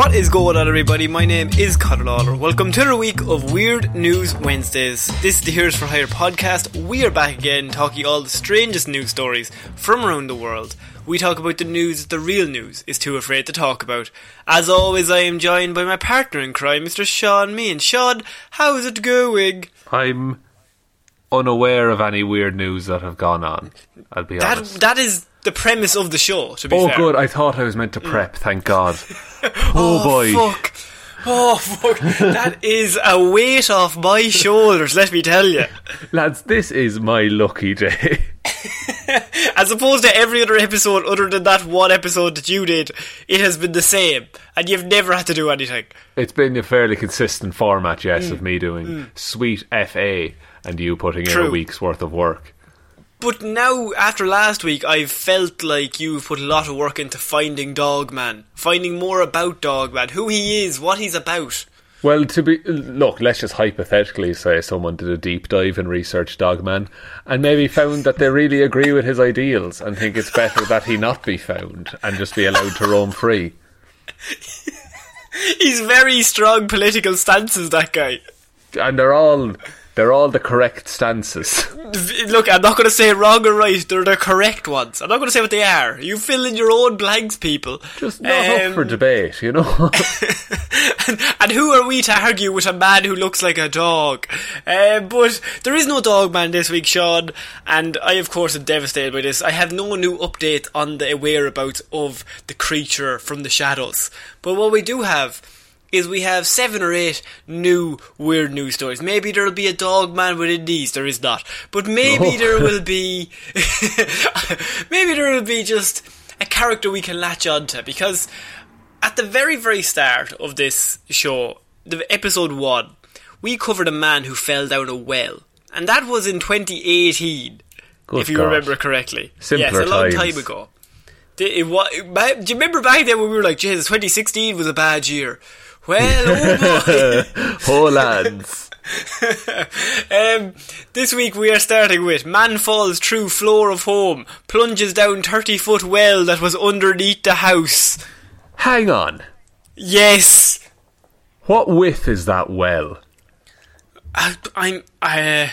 What is going on, everybody? My name is Conor Lawler. Welcome to the week of Weird News Wednesdays. This is the Heroes for Hire podcast. We are back again talking all the strangest news stories from around the world. We talk about the news that the real news is too afraid to talk about. As always, I am joined by my partner in crime, Mr. Sean Mean. Sean, how's it going? I'm unaware of any weird news that have gone on. I'll be That honest. that is the premise of the show. To be oh, fair. good. I thought I was meant to prep. Thank God. oh, boy. Fuck. Oh fuck! that is a weight off my shoulders. Let me tell you. Lads, this is my lucky day. As opposed to every other episode, other than that one episode that you did, it has been the same, and you've never had to do anything. it's been a fairly consistent format, yes, Mm. of me doing sweet FA and you putting in a week's worth of work. But now, after last week, I've felt like you've put a lot of work into finding Dogman, finding more about Dogman, who he is, what he's about. Well, to be look, let's just hypothetically say someone did a deep dive and researched Dogman, and maybe found that they really agree with his ideals and think it's better that he not be found and just be allowed to roam free. He's very strong political stances, that guy. And they're all they're all the correct stances. Look, I'm not going to say wrong or right, they're the correct ones. I'm not going to say what they are. You fill in your own blanks, people. Just not up Um, for debate, you know. and, and who are we to argue with a man who looks like a dog? Uh, but there is no dog man this week, Sean, and I, of course, am devastated by this. I have no new update on the whereabouts of the creature from the shadows. But what we do have is we have seven or eight new weird news stories. Maybe there'll be a dog man within these. There is not. But maybe Oh. there will be. maybe there will be just a character we can latch onto because at the very, very start of this show, the episode one, we covered a man who fell down a well, and that was in 2018, Good if you God. remember correctly. Simpler yes, a long times. time ago. It do you remember back then when we were like, Jesus, 2016 was a bad year? Well, oh boy. lads. um, this week we are starting with Man falls through floor of home, plunges down 30 foot well that was underneath the house. Hang on. Yes! What width is that well? I, I'm. I, uh,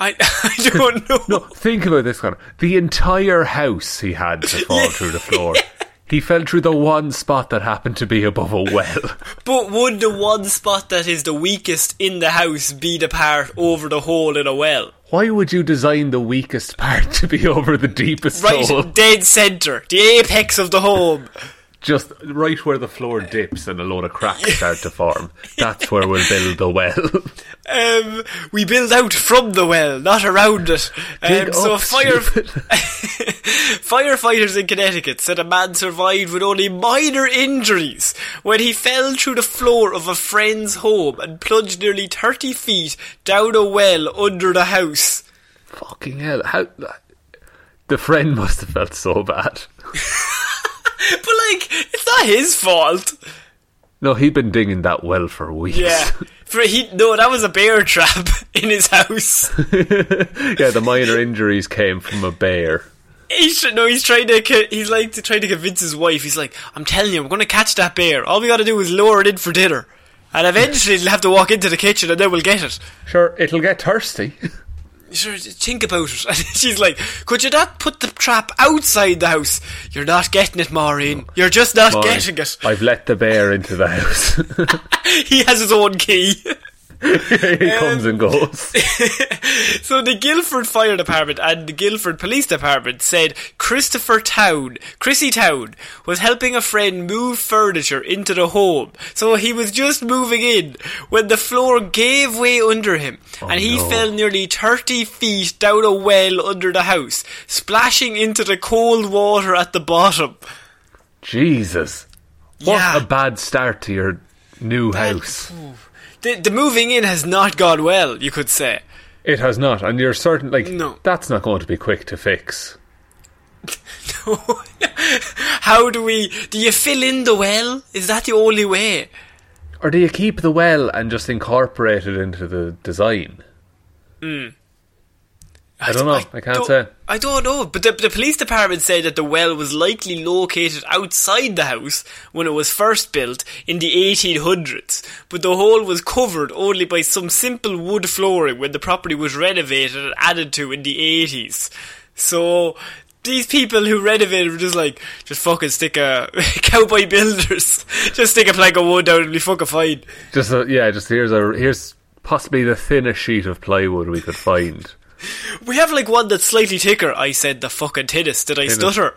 I, I don't know. No, think about this, Connor. The entire house he had to fall through the floor. He fell through the one spot that happened to be above a well. But would the one spot that is the weakest in the house be the part over the hole in a well? Why would you design the weakest part to be over the deepest Right, hole? Right, dead centre, the apex of the home. just right where the floor dips and a load of cracks start to form. That's where we'll build the well. Um, we build out from the well, not around it. Um, so up, fire firefighters in Connecticut said a man survived with only minor injuries when he fell through the floor of a friend's home and plunged nearly 30 feet down a well under the house. Fucking hell! How the friend must have felt so bad. But like, it's not his fault. No, he'd been digging that well for weeks. Yeah. For he no, that was a bear trap in his house. yeah, the minor injuries came from a bear. He's no, he's trying to. He's like to try to convince his wife. He's like, "I'm telling you, we're going to catch that bear. All we got to do is lower it in for dinner, and eventually they'll have to walk into the kitchen, and then we'll get it." Sure, it'll get thirsty. Sure, think about it. And she's like, "Could you not put the trap outside the house? You're not getting it, Maureen. You're just not Fine. getting it." I've let the bear into the house. he has his own key. he comes and goes. so the Guilford Fire Department and the Guilford Police Department said Christopher Town, Chrissy Town, was helping a friend move furniture into the home. So he was just moving in when the floor gave way under him oh, and he no. fell nearly 30 feet down a well under the house, splashing into the cold water at the bottom. Jesus. What Yeah. a bad start to your new house. The, the moving in has not gone well, you could say. It has not, and you're certain, like, No. that's not going to be quick to fix. How do we. Do you fill in the well? Is that the only way? Or do you keep the well and just incorporate it into the design? Hmm. I don't know. I, can't don't- say. I don't know. But the, the police department said that the well was likely located outside the house when it was first built in the 1800s. But the hole was covered only by some simple wood flooring when the property was renovated and added to in the 80s. So. These people who renovated were just like, just fucking stick a cowboy builders, just stick a plank of wood down and be fucking fine. Just a, yeah, just here's a here's possibly the thinnest sheet of plywood we could find. We have like one that's slightly thicker. I said the fucking thinnest. Did I stutter?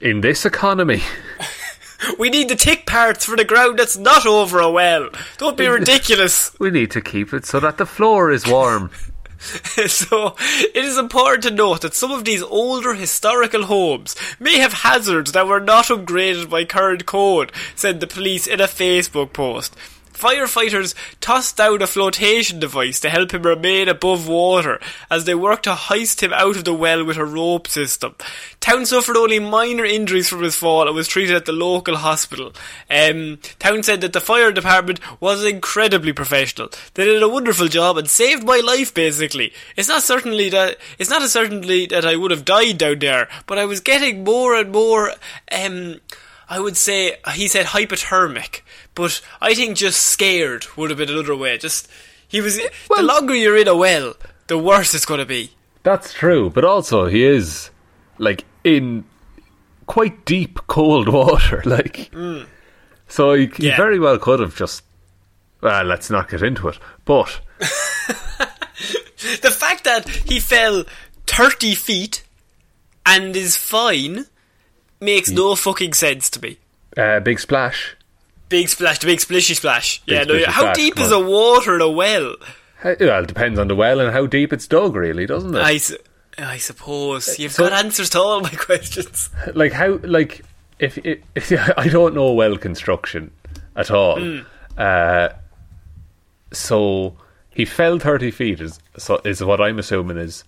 In this economy, We need the thick parts for the ground that's not over a well. Don't be ridiculous. we need to keep it so that the floor is warm. so, it is important to note that some of these older historical homes may have hazards that were not upgraded by current code, said the police in a Facebook post. Firefighters tossed down a flotation device to help him remain above water as they worked to hoist him out of the well with a rope system. Town suffered only minor injuries from his fall and was treated at the local hospital. Um, Town said that the fire department was incredibly professional. They did a wonderful job and saved my life basically. It's not certainly that it's not a certainty that I would have died down there, but I was getting more and more um I would say he said hypothermic, but I think just scared would have been another way. Just he was the longer you're in a well, the worse it's going to be. That's true, but also he is like in quite deep cold water, like. Mm. So he, he Yeah. very well could have just. Well, let's not get into it. But The fact that he fell 30 feet and is fine makes no fucking sense to me. uh, big splash. Big splash, the big splishy splash. Big yeah, no, splishy how splash, deep is the on. water in a well? How- Well, it depends on the well and how deep it's dug, really, doesn't it? I, su- I suppose. You've So- got answers to all my questions. like how like if, if I don't know well construction at all. Hmm. Uh, so he fell thirty feet is so is what I'm assuming is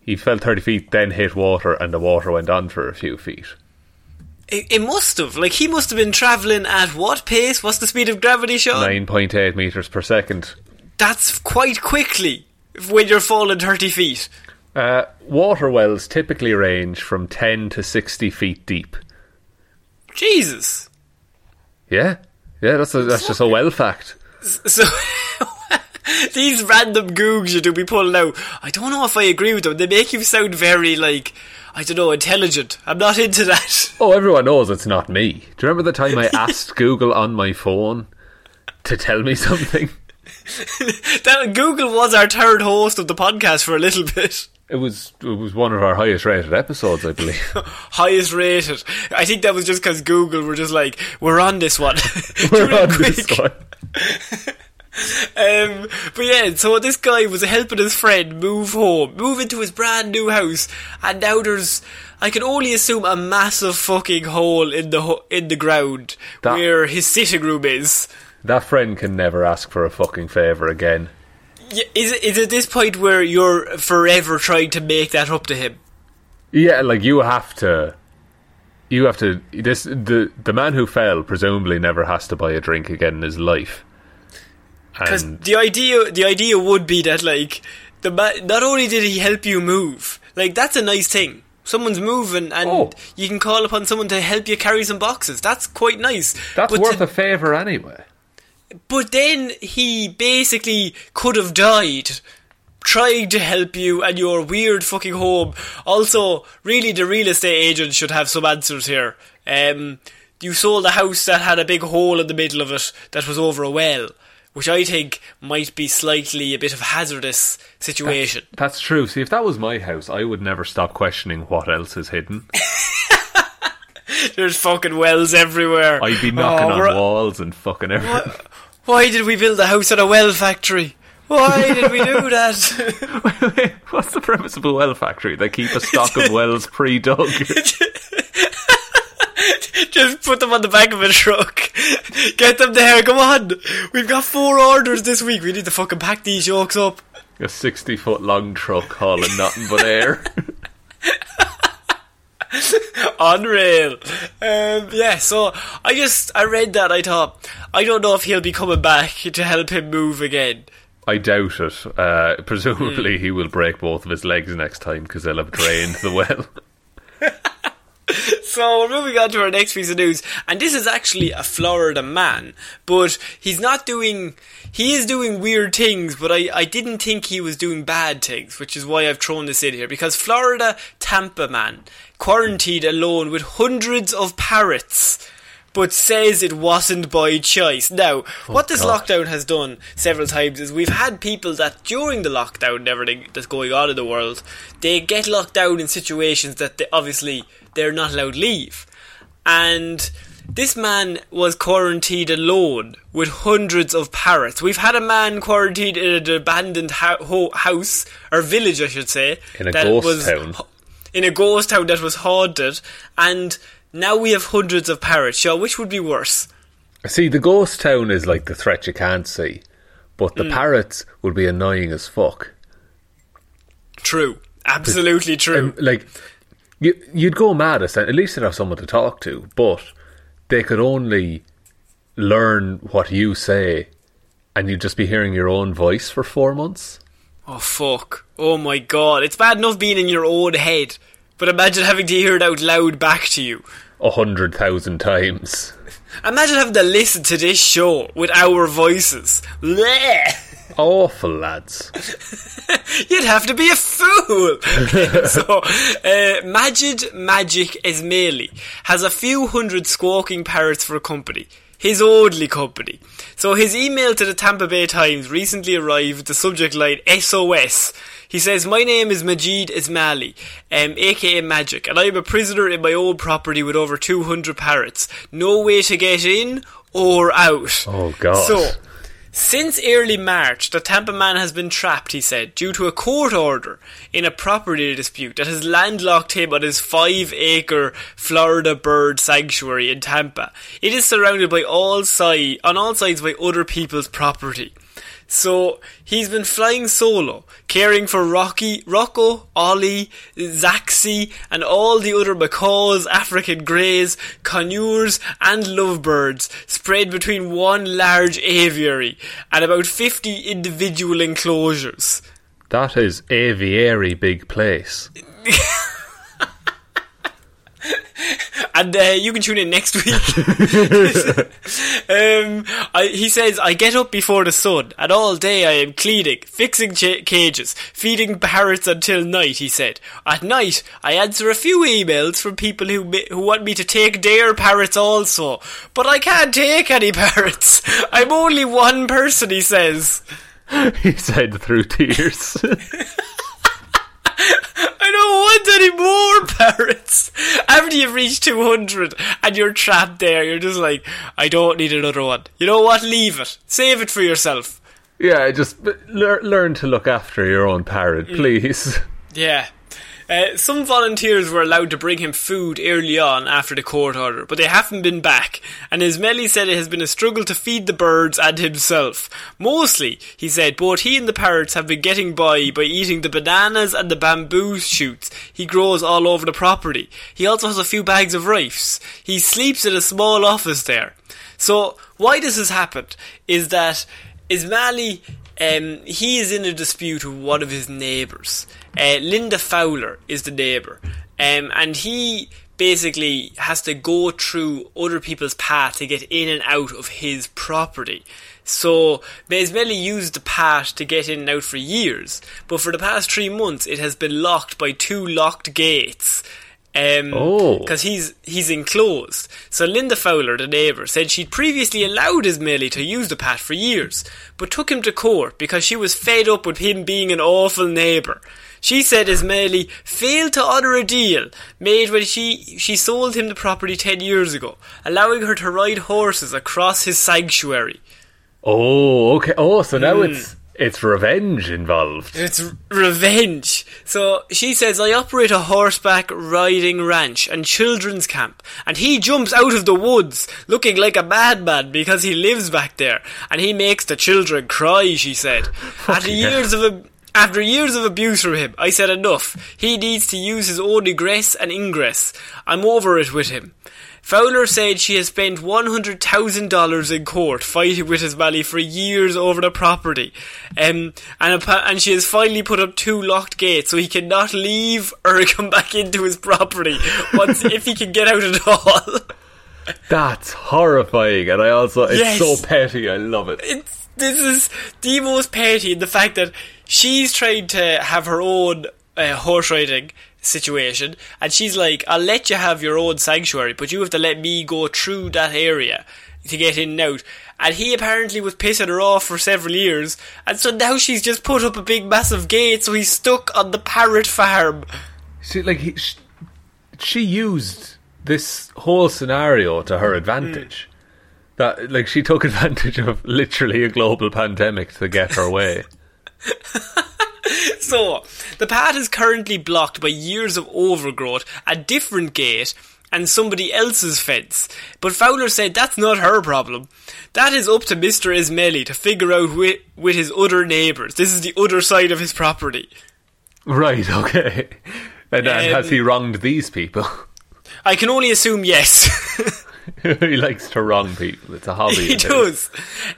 he fell thirty feet, then hit water, and the water went on for a few feet. It, it must have. Like, he must have been travelling at what pace? What's the speed of gravity, Sean? Nine point eight meters per second. That's quite quickly when you're falling 30 feet. Uh, water wells typically range from ten to sixty feet deep. Jesus. Yeah, yeah, that's a, that's just a well fact. So, these random googs you do be pulling out, I don't know if I agree with them. They make you sound very, like, I don't know, intelligent. I'm not into that. Oh, everyone knows it's not me. Do you remember the time I asked Google on my phone to tell me something? that Google was our third host of the podcast for a little bit. It was it was one of our highest rated episodes, I believe. Highest rated. I think that was just because Google were just like, we're on this one. We're on this one. Um, but yeah, so this guy was helping his friend move home, move into his brand new house, and now there's, I can only assume a massive fucking hole in the ho- in the ground That- where his sitting room is. That friend can never ask for a fucking favour again. Yeah, is it is it this point where you're forever trying to make that up to him? Yeah, like you have to. You have to. This the the man who fell presumably never has to buy a drink again in his life. Because the idea, the idea would be that like the ma- not only did he help you move, like that's a nice thing. Someone's moving, and Oh. you can call upon someone to help you carry some boxes. That's quite nice. that's but worth to- a favour anyway. But then he basically could have died trying to help you and your weird fucking home. Also, really, the real estate agent should have some answers here. Um, you sold a house that had a big hole in the middle of it that was over a well, which I think might be slightly a bit of a hazardous situation. That's true. See, if that was my house, I would never stop questioning what else is hidden. There's fucking wells everywhere. I'd be knocking Oh, on walls and fucking everything. Why did we build a house at a well factory? Why did we do that? What's the premise of a well factory? They keep a stock of wells pre-dug. Just put them on the back of a truck. Get them there, come on. We've got four orders this week. We need to fucking pack these yolks up. a sixty-foot long truck hauling nothing but air. Unreal. Um, yeah, so I just, I read that, I thought, I don't know if he'll be coming back to help him move again. I doubt it. Uh, Hmm. presumably, he will break both of his legs next time because they'll have drained the well. So we're moving on to our next piece of news, and this is actually a Florida man, but he's not doing. He is doing weird things, but I, I didn't think he was doing bad things, which is why I've thrown this in here. Because Florida Tampa man quarantined alone with hundreds of parrots, but says it wasn't by choice. Now, oh, what this God. lockdown has done several times is we've had people that during the lockdown and everything that's going on in the world, they get locked down in situations that they, obviously they're not allowed to leave. And this man was quarantined alone with hundreds of parrots. We've had a man quarantined in an abandoned ho- ho- house, or village, I should say. In a that ghost was town. In a ghost town that was haunted. And now we have hundreds of parrots. So which would be worse? See, the ghost town is like the threat you can't see, but the hmm. parrots would be annoying as fuck. True. Absolutely true. And, like, you, you'd go mad at at least they'd have someone to talk to, but they could only learn what you say, and you'd just be hearing your own voice for four months. Oh fuck. Oh my god. It's bad enough being in your own head. But imagine having to hear it out loud back to you. A hundred thousand times. Imagine having to listen to this show with our voices. Bleh. Awful lads. You'd have to be a fool. so, uh, Majid Magic Ismaili has a few hundred squawking parrots for a company. His only company. So his email to the Tampa Bay Times recently arrived with the subject line SOS. He says, My name is Majid Ismaili, um, aka Magic, and I am a prisoner in my own property with over 200 parrots. No way to get in or out. Oh, God. So, since early March, the Tampa man has been trapped, he said, due to a court order in a property dispute that has landlocked him on his five acre Florida bird sanctuary in Tampa. It is surrounded by all side, on all sides by other people's property. So he's been flying solo, caring for Rocky, Rocco, Ollie, Zaxi, and all the other macaws, African greys, conures, and lovebirds spread between one large aviary and about 50 individual enclosures. That is aviary big place. And uh, you can tune in next week. um, I, he says, I get up before the sun, and all day I am cleaning, fixing ch- cages, feeding parrots until night, he said. At night, I answer a few emails from people who, ma- who want me to take their parrots also. But I can't take any parrots. I'm only one person, he says. he said through tears. I don't want any more parrots. After you've reached 200 and you're trapped there, you're just like, I don't need another one. You know what? Leave it. Save it for yourself. Yeah, just lear- learn to look after your own parrot, mm. please. Yeah. Uh, some volunteers were allowed to bring him food early on after the court order, but they haven't been back. And Ismaili said it has been a struggle to feed the birds and himself. Mostly, he said, both he and the parrots have been getting by by eating the bananas and the bamboo shoots he grows all over the property. He also has a few bags of rice. He sleeps in a small office there. So, why this has happened is that Ismaili um, he is in a dispute with one of his neighbours. Uh, Linda Fowler is the neighbour, um, and he basically has to go through other people's path to get in and out of his property. So Ismaili used the path to get in and out for years, but for the past three months it has been locked by two locked gates. Um, Oh. because he's he's enclosed. So Linda Fowler, the neighbour, said she'd previously allowed Ismaili to use the pat for years, but took him to court because she was fed up with him being an awful neighbour. She said Ismaili failed to honour a deal made when she she sold him the property ten years ago, allowing her to ride horses across his sanctuary. Oh, okay. Oh, so now it's it's revenge involved. It's r- revenge. So she says, I operate a horseback riding ranch and children's camp, and he jumps out of the woods looking like a madman because he lives back there, and he makes the children cry, she said. After years of ab- after years of abuse from him, I said enough. He needs to use his own egress and ingress. I'm over it with him. Fowler said she has spent $100,000 in court fighting with his Ismaili for years over the property. Um, and, and she has finally put up two locked gates so he cannot leave or come back into his property once if he can get out at all. That's horrifying, and I also it's Yes. so petty. I love it. it's, this is the most petty in the fact that she's trying to have her own uh, horse riding situation, and she's like, "I'll let you have your own sanctuary, but you have to let me go through that area to get in and out." And he apparently was pissing her off for several years, and so now she's just put up a big massive gate, so he's stuck on the parrot farm. See, like he, sh- she used this whole scenario to her mm. advantage. That like she took advantage of literally a global pandemic to get her way. So, the path is currently blocked by years of overgrowth, a different gate, and somebody else's fence. But Fowler said that's not her problem. That is up to Mr. Ismaili to figure out with, with his other neighbours. This is the other side of his property. right. Okay. And, and has Um, he wronged these people? I can only assume yes. he likes to wrong people. It's a hobby. he does.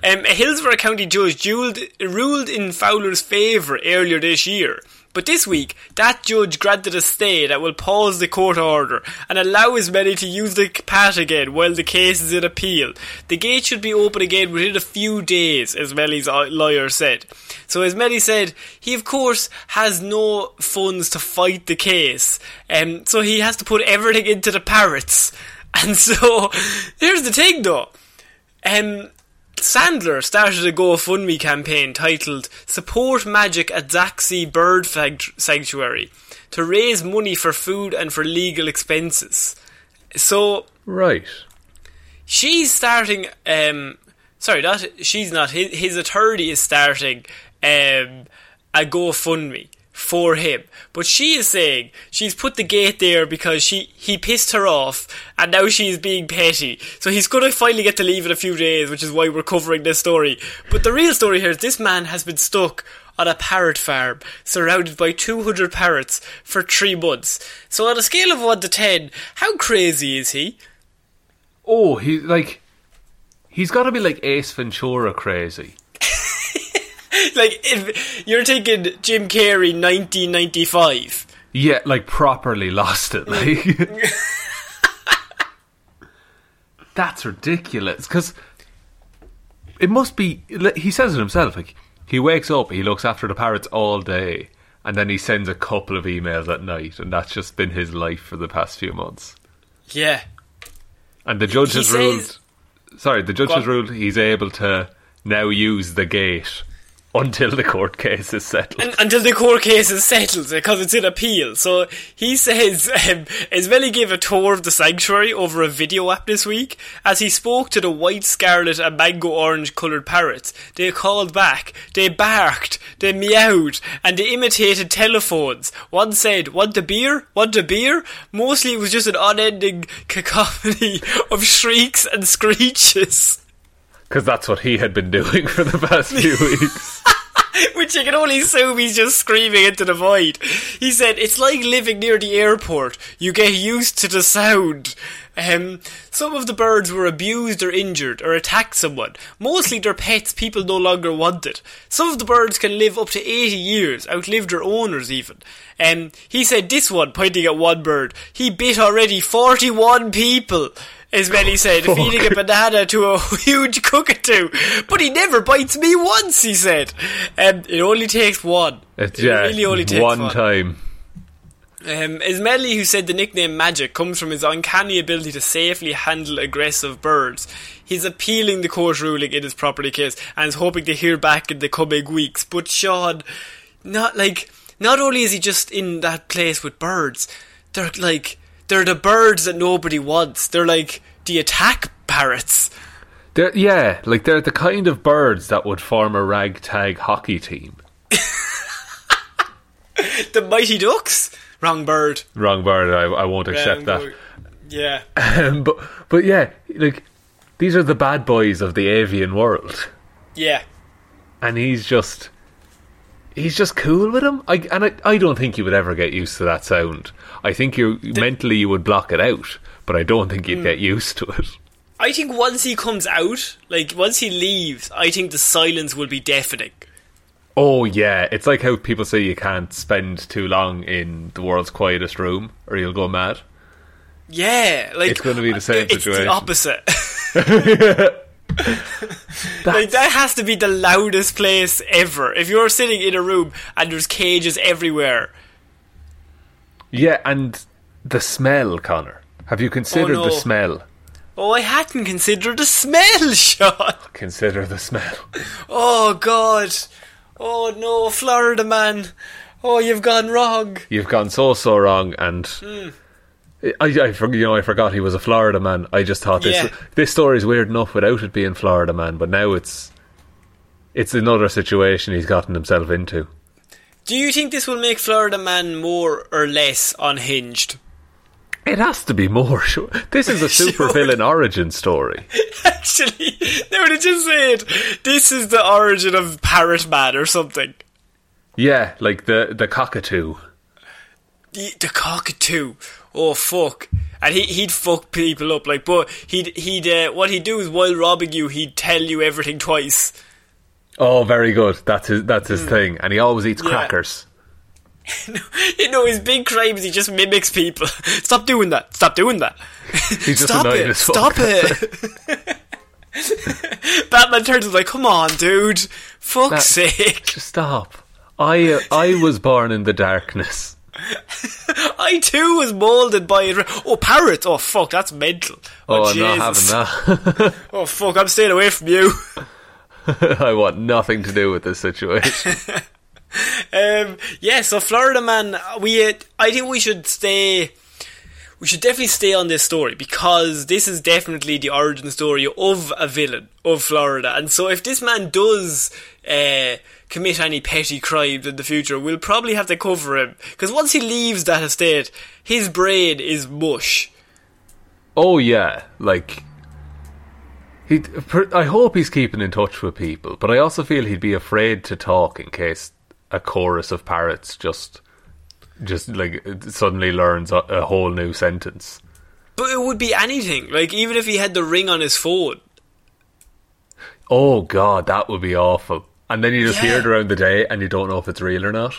Um, a Hillsborough County judge ruled, ruled in Fowler's favour earlier this year. But this week, that judge granted a stay that will pause the court order and allow Ismaili to use the pat again while the case is in appeal. The gate should be open again within a few days, Ismaili's uh, lawyer said. So Ismaili said he, of course, has no funds to fight the case, um, so he has to put everything into the parrots. And so, here's the thing though. Um, Sandler started a GoFundMe campaign titled Support Magic at Zaxi Bird Sanctuary to raise money for food and for legal expenses. So Right. she's starting um sorry, not she's not his, his attorney is starting um a GoFundMe for him. But she is saying she's put the gate there because she he pissed her off and now she's being petty. So he's gonna finally get to leave in a few days, which is why we're covering this story. But the real story here is this man has been stuck on a parrot farm, surrounded by 200 parrots for three months. So on a scale of 1 to 10, how crazy is he? Oh, he like he's got to be like Ace Ventura crazy. like if you're taking Jim Carrey 1995 Yeah, like properly lost it. Like mm. that's ridiculous. Because it must be. He says it himself. Like he wakes up, he looks after the parrots all day, and then he sends a couple of emails at night, and that's just been his life for the past few months. yeah And the judge He has says- ruled. Sorry, the judge Go has ruled he's able to now use the gate until the court case is settled. Un- until the court case is settled because it's in appeal. So he says um, Ismaili gave a tour of the sanctuary over a video app this week as he spoke to the white, scarlet, and mango orange coloured parrots. They called back, they barked, they meowed, and they imitated telephones. One said, "Want a beer? Want a beer?" Mostly it was just an unending cacophony of shrieks and screeches. Because that's what he had been doing for the past few weeks. Which you can only assume he's just screaming into the void. He said, It's like living near the airport. You get used to the sound. Um, some of the birds were abused or injured or attacked someone. Mostly their pets people no longer wanted. Some of the birds can live up to 80 years, outlive their owners even. Um, he said this one, pointing at one bird, he bit already 41 people. Ismaili said, Fuck. feeding a banana to a huge cockatoo. But he never bites me once, he said. Um, it only takes one. It's it yeah, really only takes one one. time. Um, Ismaili, who said the nickname Magic comes from his uncanny ability to safely handle aggressive birds. He's appealing the court ruling in his property case and is hoping to hear back in the coming weeks. But Sean, not like, not only is he just in that place with birds, they're like, they're the birds that nobody wants. They're like the attack parrots. They're, yeah, like they're the kind of birds that would form a ragtag hockey team. The Mighty Ducks? Wrong bird. Wrong bird. I, I won't accept Wrong that. bird. Yeah. Um, but but yeah, like these are the bad boys of the avian world, Yeah. and he's just he's just cool with him. I and I, I don't think you would ever get used to that sound. I think you mentally you would block it out, but I don't think Hmm. you'd get used to it. I think once he comes out, like once he leaves, I think the silence will be deafening. Oh yeah, it's like how people say you can't spend too long in the world's quietest room, or you'll go mad. Yeah, like It's gonna be the same it's situation. the opposite. like that has to be the loudest place ever. If you're sitting in a room and there's cages everywhere, Yeah, and the smell, Connor. Have you considered no. the smell? oh, I hadn't considered the smell, Sean. Consider the smell. Oh God, oh no, Florida man. Oh, you've gone wrong. You've gone so so wrong, and Hmm. I, I, you know, I forgot he was a Florida man. I just thought this Yeah. this story is weird enough without it being Florida man, but now it's it's another situation he's gotten himself into. Do you think this will make Florida man more or less unhinged? It has to be more. Sure. This is a super villain origin story. Actually, no, they just said this is the origin of Parrot Man or something. Yeah, like the the cockatoo. The, the cockatoo. Oh fuck! And he he'd fuck people up like, but he'd he'd uh, what he'd do is while robbing you, he'd tell you everything twice. Oh, very good. That's his that's his thing, and he always eats. Yeah. crackers. you know his big crime is he just mimics people. Stop doing that! Stop doing that! He's just Stop annoying it! Stop it! Batman turns and like, "Come on, dude! Fuck's That- sake!" Just stop. I uh, I was born in the darkness. I too was moulded by it. Oh, parrots! Oh, fuck, that's mental. Oh, Oh, I'm not having that. Oh, fuck, I'm staying away from you. I want nothing to do with this situation. Um, yeah, so Florida man, we, uh, I think we should stay. We should definitely stay on this story because this is definitely the origin story of a villain of Florida. And so, if this man does uh, commit any petty crimes in the future, we'll probably have to cover him because once he leaves that estate, his brain is mush. oh yeah, like he. I hope he's keeping in touch with people, but I also feel he'd be afraid to talk in case a chorus of parrots just, just like suddenly learns a, a whole new sentence. But it would be anything. Like even if he had the ring on his phone. Oh god, that would be awful. And then you just hear it around the day, and you don't know if it's real or not.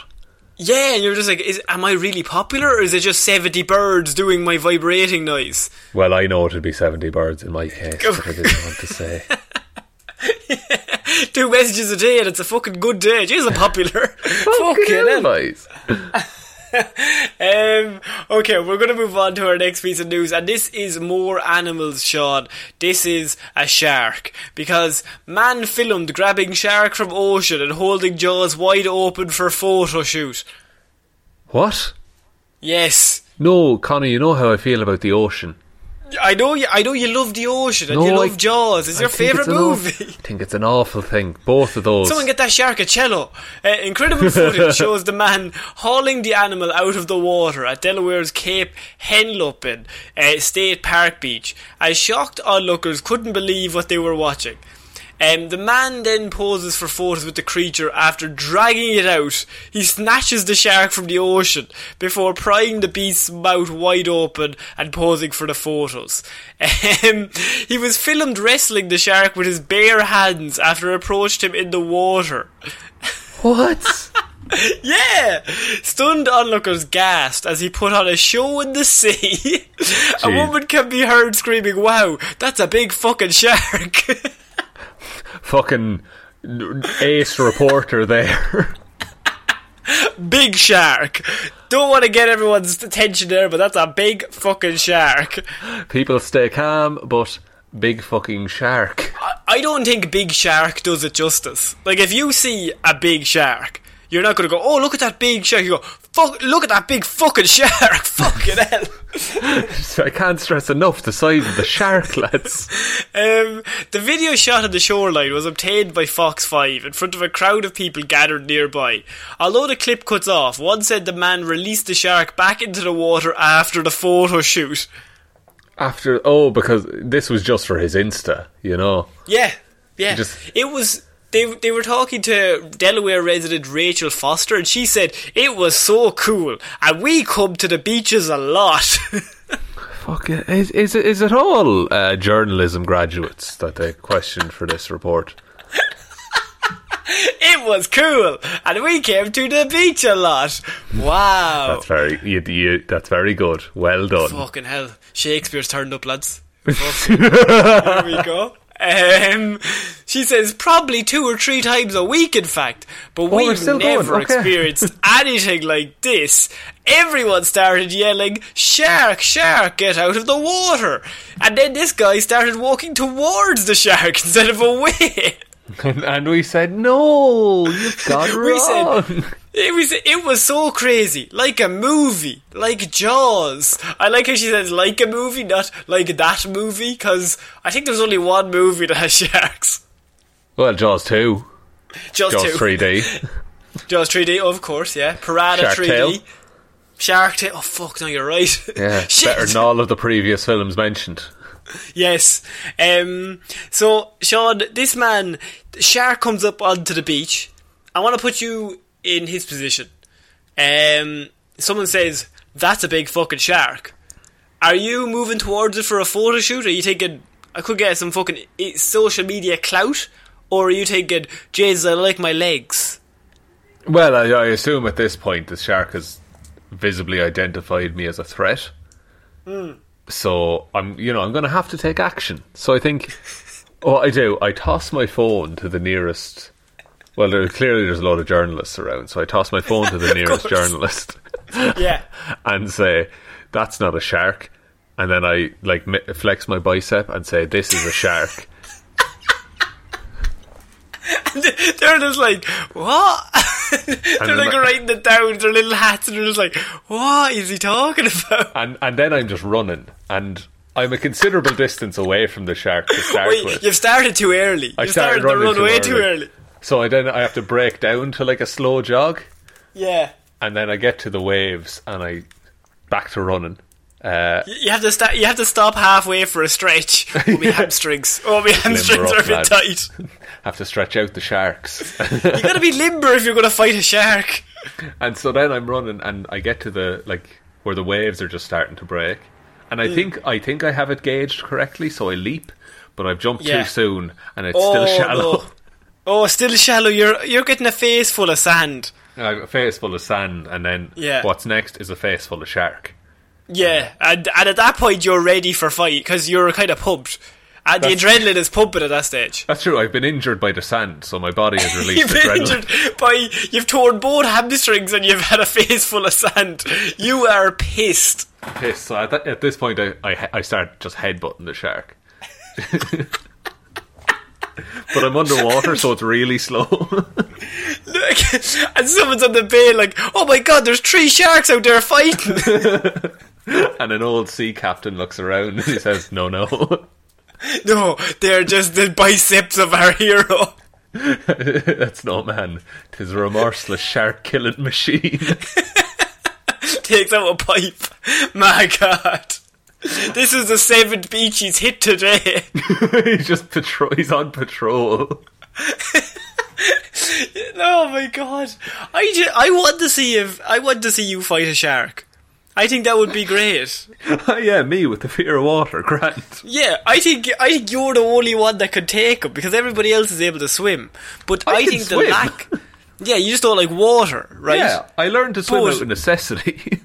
Yeah, and you're just like, is, am I really popular or is it just 70 birds doing my vibrating noise? Well, I know it'd be seventy birds in my case, but I didn't want to say. Two messages a day and it's a fucking good day. Jeez, I'm popular. Fucking hell. um, okay, we're going to move on to our next piece of news, and this is more animals, Sean. This is a shark because man filmed grabbing shark from ocean and holding jaws wide open for photo shoot. What? Yes. No, Connor, you know how I feel about the ocean. I know you. I know you love the ocean and No, you I- love Jaws. It's I your favorite it's movie. I think it's an awful thing. Both of those. Someone get that shark a cello. Uh, incredible footage shows the man hauling the animal out of the water at Delaware's Cape Henlopen uh, State Park Beach. As shocked onlookers couldn't believe what they were watching. Um, the man then poses for photos with the creature after dragging it out. He snatches the shark from the ocean before prying the beast's mouth wide open and posing for the photos. Um, he was filmed wrestling the shark with his bare hands after it approached him in the water. what? Yeah! Stunned onlookers gasped as he put on a show in the sea. a woman can be heard screaming, Wow, that's a big fucking shark! Fucking ace reporter there. big shark! Don't want to get everyone's attention there, but that's a big fucking shark. People stay calm, but big fucking shark. I, don't think Big Shark does it justice. Like, if you see a big shark, you're not going to go, Oh, look at that big shark. You go, Fuck, look at that big fucking shark! Fucking hell! I can't stress enough the size of the shark, lads. Um, the video shot on the shoreline was obtained by Fox 5 in front of a crowd of people gathered nearby. Although the clip cuts off, one said the man released the shark back into the water after the photo shoot. After oh, because this was just for his Insta, you know. Yeah, yeah. Just- it was. They, they were talking to Delaware resident Rachel Foster, and she said it was so cool, and we come to the beaches a lot. Fuck it. Is, is, it, is it all uh, journalism graduates that they questioned for this report? it was cool, and we came to the beach a lot. Wow. That's very you, you, that's very good. Well done. Fucking hell. Shakespeare's turned up, lads. Here we go. Um, she says probably two or three times a week, in fact. But we're we've never okay. experienced anything like this. Everyone started yelling, "Shark! Shark! Get out of the water!" And then this guy started walking towards the shark instead of away. And, and we said no. You've got We wrong. said it was it was so crazy, like a movie, like Jaws. I like how she says like a movie, not like that movie, because I think there's only one movie that has sharks. well, Jaws two, Jaws, Jaws two, three D. Jaws 3D, of course, yeah. Piranha Shark 3D, Tale. Shark Tale. Oh fuck, no, you're right. Yeah, better than all of the previous films mentioned. Yes. Um, so, Sean, this man, shark comes up onto the beach. I want to put you in his position. Um, someone says, that's a big fucking shark. Are you moving towards it for a photo shoot? Are you thinking, I could get some fucking social media clout? Or are you thinking, Jesus, I like my legs? Well, I, I assume at this point the shark has visibly identified me as a threat. So I'm, you know, I'm going to have to take action. So I think what I do, I toss my phone to the nearest. Well, there, clearly there's a lot of journalists around, so I toss my phone to the nearest journalist Yeah. and say, "That's not a shark." And then I like flex my bicep and say, "This is a shark." they're just like, what? they're like I- writing it down with their little hats and they're just like, what is he talking about? and and then I'm just running, and I'm a considerable distance away from the shark to start Wait, with. you've started too early. I you started, started the running run way too early. So I then I have to break down to like a slow jog, Yeah. and then I get to the waves, and I back to running. Uh, You you have to sta- You have to stop halfway for a stretch. Oh, my hamstrings! Oh, my hamstrings are a bit lad. tight. have to stretch out the sharks, You gotta be limber if you're gonna fight a shark. and so then I'm running, and I get to the like where the waves are just starting to break, and I Hmm. think I think I have it gauged correctly, so I leap, but I've jumped Yeah. too soon, and it's Oh, still shallow. no. Oh, still shallow. You're you're getting a face full of sand. A face full of sand, and then Yeah. what's next is a face full of shark. Yeah, and and at that point you're ready for fight because you're kind of pumped. Uh, the adrenaline is pumping at that stage. That's true. I've been injured by the sand, so my body has released You've been adrenaline. injured by you've torn both hamstrings and you've had a face full of sand. You are pissed. Pissed. So at, that, at this point, I, I I start just headbutting the shark. but I'm underwater, so it's really slow. Look, and someone's on the bay like, "Oh my god, there's three sharks out there fighting." and an old sea captain looks around and he says, "No, no." no, they're just the biceps of our hero. That's no man. Tis a remorseless shark killing machine. Takes out a pipe. My god. This is the seventh beach he's hit today. he's just patrol. He's on patrol. oh my god! I, ju- I want to see if I want to see you fight a shark. I think that would be great. yeah, me with the fear of water, Grant. Yeah, I think I think you're the only one that could take him because everybody else is able to swim. But I I, think swim. the lack. Yeah, you just don't like water, right? Yeah, I learned to swim But- out of necessity.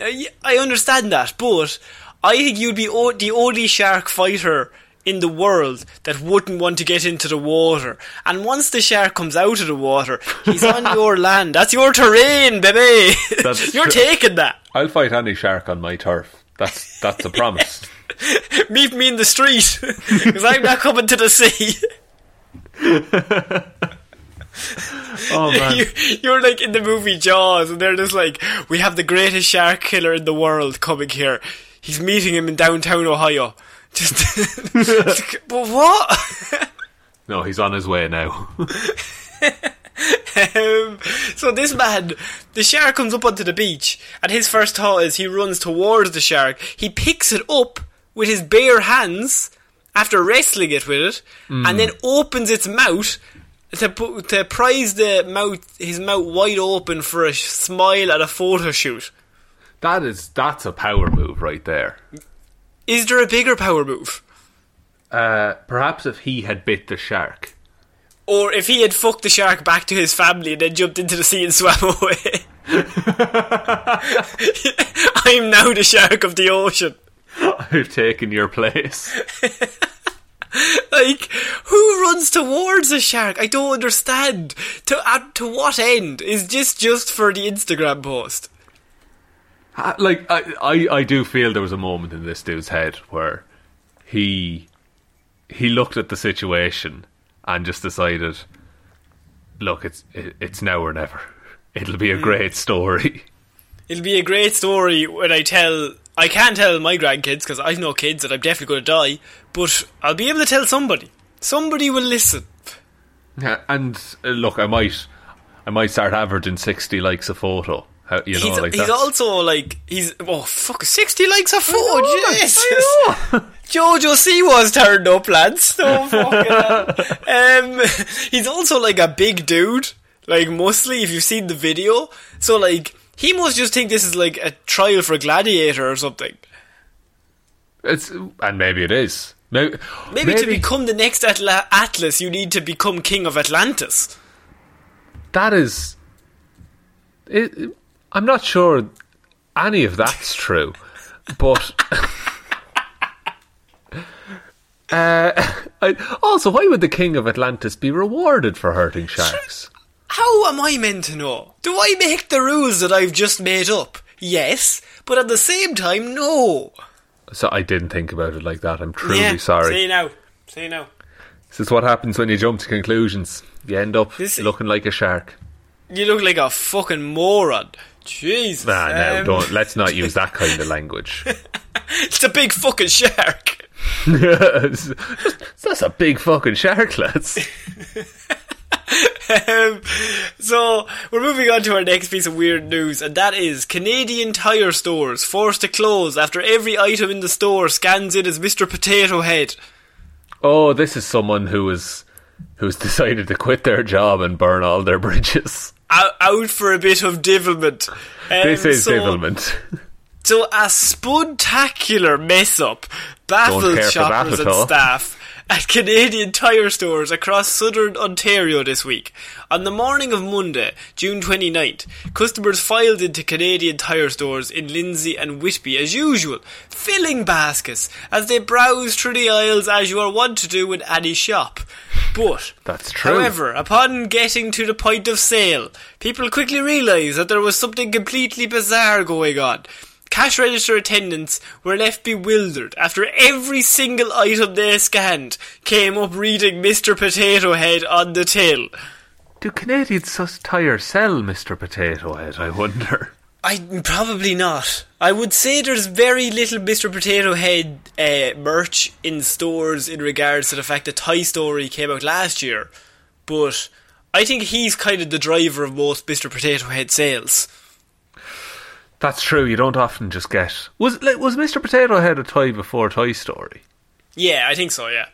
Uh, I understand that, but I think you'd be o- the only shark fighter in the world that wouldn't want to get into the water. And once the shark comes out of the water, he's on your land. That's your terrain, baby. You're true. taking that. I'll fight any shark on my turf. That's that's a promise. Meet me in the street because I'm not coming to the sea. Oh man. you, you're like in the movie Jaws, and they're just like, "We have the greatest shark killer in the world coming here. He's meeting him in downtown Ohio." Just, but what? No, he's on his way now. um, so this man, the shark comes up onto the beach, and his first thought is he runs towards the shark. He picks it up with his bare hands after wrestling it with it, and then opens its mouth to to prise the mouth his mouth wide open for a smile at a photo shoot. That is that's a power move right there. Is there a bigger power move? Uh, perhaps if he had bit the shark. Or if he had fucked the shark back to his family and then jumped into the sea and swam away. I'm now the shark of the ocean. I've taken your place. Like, who runs towards a shark? I don't understand. To uh, to what end? Is this just for the Instagram post? Like I, I, I do feel there was a moment in this dude's head where he he looked at the situation and just decided, look, it's it, it's now or never. It'll be a great story. It'll be a great story when I tell. I can't tell my grandkids because I've no kids and I'm definitely going to die. But I'll be able to tell somebody. Somebody will listen. Yeah, and uh, look, I might I might start averaging sixty likes a photo. How, you know, he's like he's also like he's oh fuck sixty likes a photo. know, Jesus. I know. Jojo C was turned up, lads. So fucking. Um, he's also like a big dude, like mostly, If you've seen the video, so like he must just think this is like a trial for gladiator or something. It's and maybe it is. Maybe, Maybe, to become the next Atla- Atlas, you need to become king of Atlantis. that is. It- I'm not sure any of that's true, but. Uh, I, also, why would the king of Atlantis be rewarded for hurting sharks? How am I meant to know? Do I make the rules that I've just made up? Yes, but at the same time, no. So I didn't think about it like that. I'm truly yeah, sorry. See you now. See you now. This is what happens when you jump to conclusions. You end up This- looking like a shark. You look like a fucking moron. Jesus. Nah, no, um, don't. Let's not use that kind of language. It's a big fucking shark. That's a big fucking shark, lads. Um, so we're moving on to our next piece of weird news, and that is Canadian tire stores forced to close after every item in the store scans in as Mr. Potato Head. Oh, this is someone who is who's decided to quit their job and burn all their bridges. Out, out for a bit of devilment. Um, This is so, divilment. So a spectacular mess up baffled Don't care for that shoppers and all. staff at Canadian tire stores across southern Ontario this week. On the morning of Monday, June 29th, customers filed into Canadian tire stores in Lindsay and Whitby as usual, filling baskets as they browsed through the aisles as you are wont to do in any shop. But, That's true. however, upon getting to the point of sale, people quickly realised that there was something completely bizarre going on. Cash register attendants were left bewildered after every single item they scanned came up reading Mr. Potato Head on the till. Do Canadian sus tire sell Mr. Potato Head? I wonder. I probably not. I would say there's very little Mr. Potato Head uh, merch in stores in regards to the fact that Toy Story came out last year, but I think he's kind of the driver of most Mr. Potato Head sales. That's true. You don't often just get was like, was Mr. Potato Head a toy before Toy Story? Yeah, I think so. Yeah.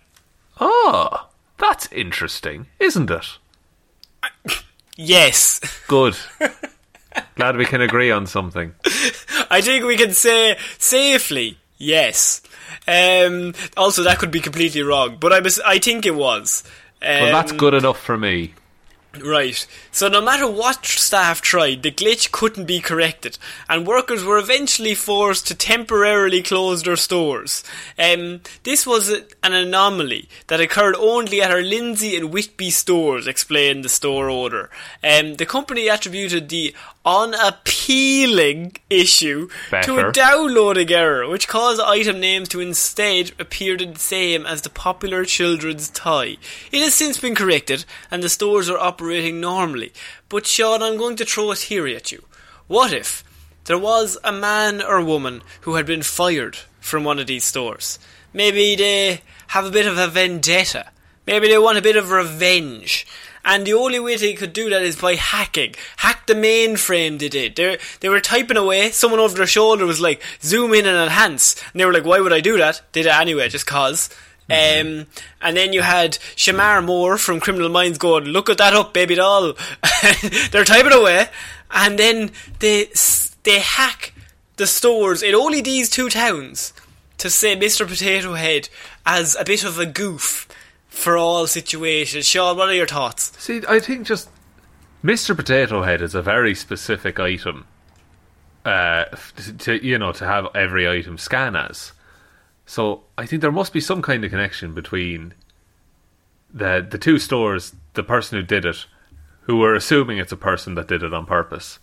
Oh, that's interesting, isn't it? Yes. Good. Glad we can agree on something. I think we can say safely yes. Um, also, that could be completely wrong, but I was, I think it was. Um, Well, that's good enough for me. Right. So no matter what staff tried, the glitch couldn't be corrected, and workers were eventually forced to temporarily close their stores. Um, this was an anomaly that occurred only at our Lindsay and Whitby stores, explained the store owner. Um, the company attributed the unappealing issue to a Better. downloading error, which caused item names to instead appear the same as the popular children's toy. It has since been corrected, and the stores are operating normally. But Sean, I'm going to throw a theory at you. What if there was a man or woman who had been fired from one of these stores? Maybe they have a bit of a vendetta. Maybe they want a bit of revenge. And the only way they could do that is by hacking. Hack the mainframe they did. They they were typing away, someone over their shoulder was like, zoom in and enhance. And they were like, why would I do that? Did it anyway, just cause. Um, and then you had Shemar Moore from Criminal Minds going, look at that up, baby doll. They're typing away. And then they, they hack the stores in only these two towns to say Mr. Potato Head as a bit of a goof for all situations. Sean, what are your thoughts? See, I think just Mr. Potato Head is a very specific item. Uh, to you know, to have every item scan as. So I think there must be some kind of connection between the the two stores, the person who did it, who were assuming it's a person that did it on purpose,